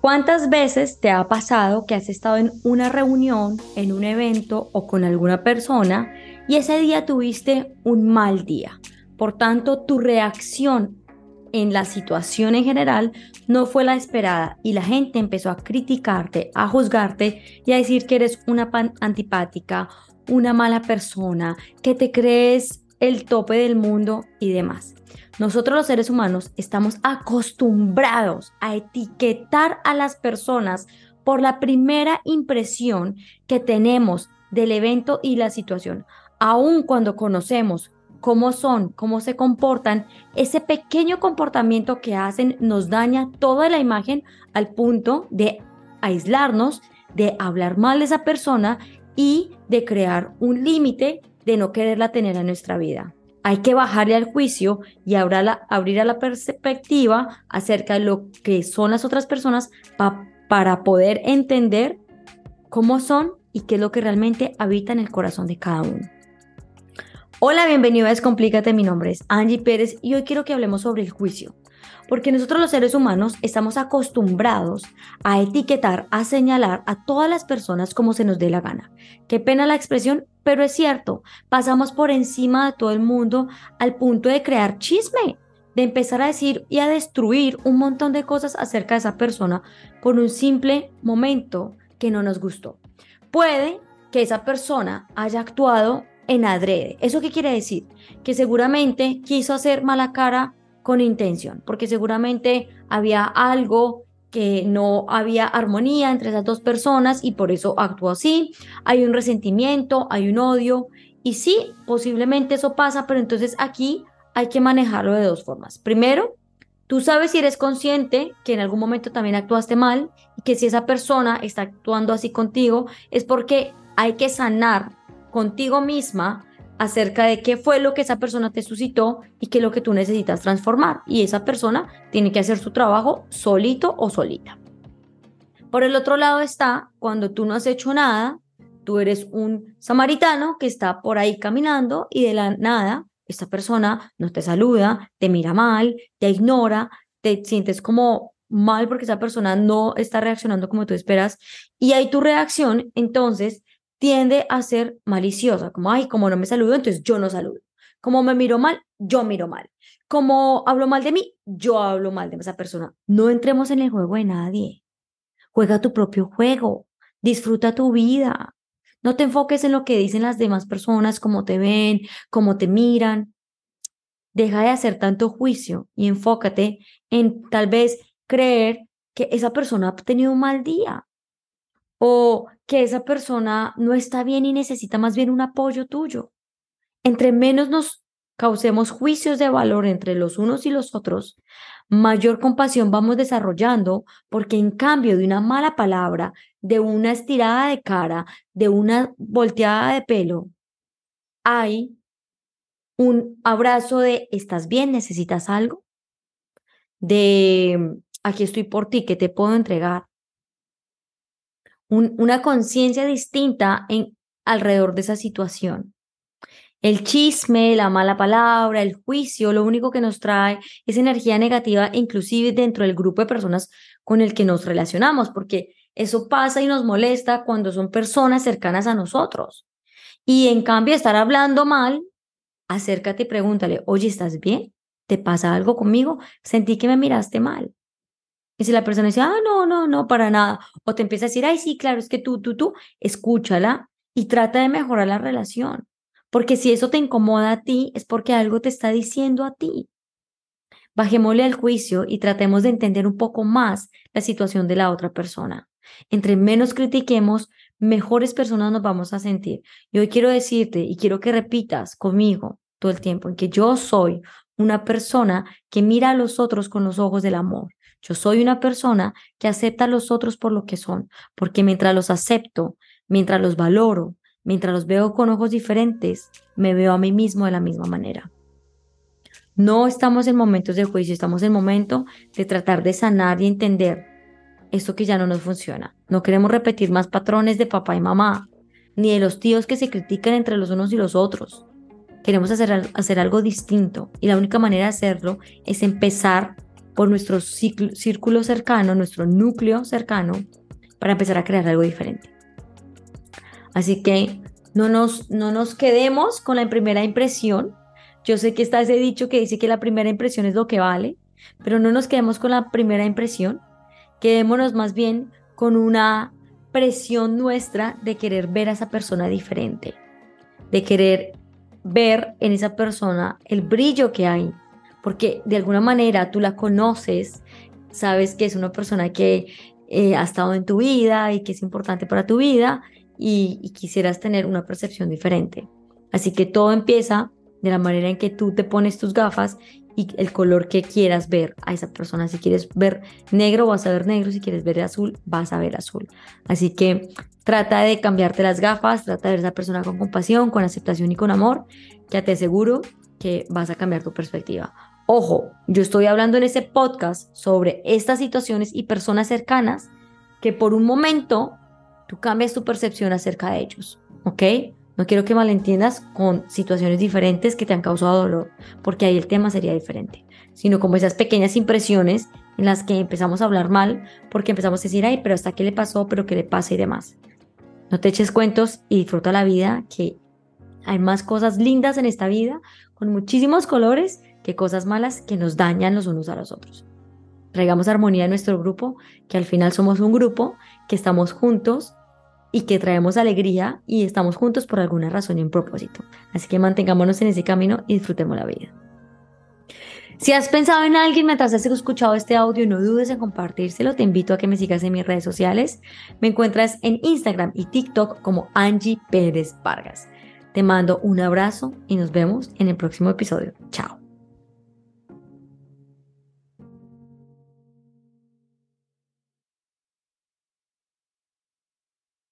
¿Cuántas veces te ha pasado que has estado en una reunión, en un evento o con alguna persona y ese día tuviste un mal día? Por tanto, tu reacción en la situación en general no fue la esperada y la gente empezó a criticarte, a juzgarte y a decir que eres una antipática, una mala persona, que te crees el tope del mundo y demás. Nosotros los seres humanos estamos acostumbrados a etiquetar a las personas por la primera impresión que tenemos del evento y la situación. Aun cuando conocemos cómo son, cómo se comportan, ese pequeño comportamiento que hacen nos daña toda la imagen al punto de aislarnos, de hablar mal de esa persona y de crear un límite de no quererla tener en nuestra vida hay que bajarle al juicio y abrir a la perspectiva acerca de lo que son las otras personas para poder entender cómo son y qué es lo que realmente habita en el corazón de cada uno. Hola, bienvenido a Descomplícate, mi nombre es Angie Pérez y hoy quiero que hablemos sobre el juicio. Porque nosotros los seres humanos estamos acostumbrados a etiquetar, a señalar a todas las personas como se nos dé la gana. Qué pena la expresión, pero es cierto, pasamos por encima de todo el mundo al punto de crear chisme, de empezar a decir y a destruir un montón de cosas acerca de esa persona por un simple momento que no nos gustó. Puede que esa persona haya actuado en adrede. ¿Eso qué quiere decir? Que seguramente quiso hacer mala cara con intención, porque seguramente había algo que no había armonía entre esas dos personas y por eso actuó así. Hay un resentimiento, hay un odio y sí, posiblemente eso pasa, pero entonces aquí hay que manejarlo de dos formas. Primero, tú sabes si eres consciente que en algún momento también actuaste mal y que si esa persona está actuando así contigo es porque hay que sanar contigo misma acerca de qué fue lo que esa persona te suscitó y qué es lo que tú necesitas transformar. Y esa persona tiene que hacer su trabajo solito o solita. Por el otro lado está cuando tú no has hecho nada, tú eres un samaritano que está por ahí caminando y de la nada esta persona no te saluda, te mira mal, te ignora, te sientes como mal porque esa persona no está reaccionando como tú esperas y hay tu reacción, entonces tiende a ser maliciosa, como, ay, como no me saludo, entonces yo no saludo. Como me miro mal, yo miro mal. Como hablo mal de mí, yo hablo mal de esa persona. No entremos en el juego de nadie. Juega tu propio juego. Disfruta tu vida. No te enfoques en lo que dicen las demás personas, cómo te ven, cómo te miran. Deja de hacer tanto juicio y enfócate en tal vez creer que esa persona ha tenido un mal día o que esa persona no está bien y necesita más bien un apoyo tuyo. Entre menos nos causemos juicios de valor entre los unos y los otros, mayor compasión vamos desarrollando, porque en cambio de una mala palabra, de una estirada de cara, de una volteada de pelo, hay un abrazo de ¿estás bien? ¿Necesitas algo? De aquí estoy por ti, ¿qué te puedo entregar? Una conciencia distinta en, alrededor de esa situación. El chisme, la mala palabra, el juicio, lo único que nos trae es energía negativa, inclusive dentro del grupo de personas con el que nos relacionamos, porque eso pasa y nos molesta cuando son personas cercanas a nosotros. Y en cambio, estar hablando mal, acércate y pregúntale, oye, ¿estás bien? ¿Te pasa algo conmigo? Sentí que me miraste mal. Y si la persona dice, ah, no, no, no, para nada, o te empieza a decir, ay, sí, claro, es que tú, tú, tú, escúchala y trata de mejorar la relación. Porque si eso te incomoda a ti, es porque algo te está diciendo a ti. Bajémosle al juicio y tratemos de entender un poco más la situación de la otra persona. Entre menos critiquemos, mejores personas nos vamos a sentir. Y hoy quiero decirte y quiero que repitas conmigo todo el tiempo en que yo soy una persona que mira a los otros con los ojos del amor. Yo soy una persona que acepta a los otros por lo que son, porque mientras los acepto, mientras los valoro, mientras los veo con ojos diferentes, me veo a mí mismo de la misma manera. No estamos en momentos de juicio, estamos en momento de tratar de sanar y entender esto que ya no nos funciona. No queremos repetir más patrones de papá y mamá, ni de los tíos que se critican entre los unos y los otros. Queremos hacer, hacer algo distinto y la única manera de hacerlo es empezar por nuestro círculo cercano, nuestro núcleo cercano, para empezar a crear algo diferente. Así que no nos, no nos quedemos con la primera impresión. Yo sé que está ese dicho que dice que la primera impresión es lo que vale, pero no nos quedemos con la primera impresión. Quedémonos más bien con una presión nuestra de querer ver a esa persona diferente, de querer ver en esa persona el brillo que hay, porque de alguna manera tú la conoces, sabes que es una persona que eh, ha estado en tu vida y que es importante para tu vida y, quisieras tener una percepción diferente. Así que todo empieza de la manera en que tú te pones tus gafas y el color que quieras ver a esa persona. Si quieres ver negro, vas a ver negro. Si quieres ver azul, vas a ver azul. Así que trata de cambiarte las gafas, trata de ver a esa persona con compasión, con aceptación y con amor, que te aseguro que vas a cambiar tu perspectiva. Ojo, yo estoy hablando en este podcast sobre estas situaciones y personas cercanas que por un momento tú cambias tu percepción acerca de ellos, ¿ok? No quiero que malentiendas con situaciones diferentes que te han causado dolor, porque ahí el tema sería diferente, sino como esas pequeñas impresiones en las que empezamos a hablar mal porque empezamos a decir, ay, pero hasta qué le pasó, pero qué le pasa y demás. No te eches cuentos y disfruta la vida, que hay más cosas lindas en esta vida, con muchísimos colores que cosas malas que nos dañan los unos a los otros. Traigamos armonía en nuestro grupo, que al final somos un grupo, que estamos juntos y que traemos alegría y estamos juntos por alguna razón y un propósito. Así que mantengámonos en ese camino y disfrutemos la vida. Si has pensado en alguien mientras has escuchado este audio, no dudes en compartírselo. Te invito a que me sigas en mis redes sociales. Me encuentras en Instagram y TikTok como Angie Pérez Vargas. Te mando un abrazo y nos vemos en el próximo episodio. Chao.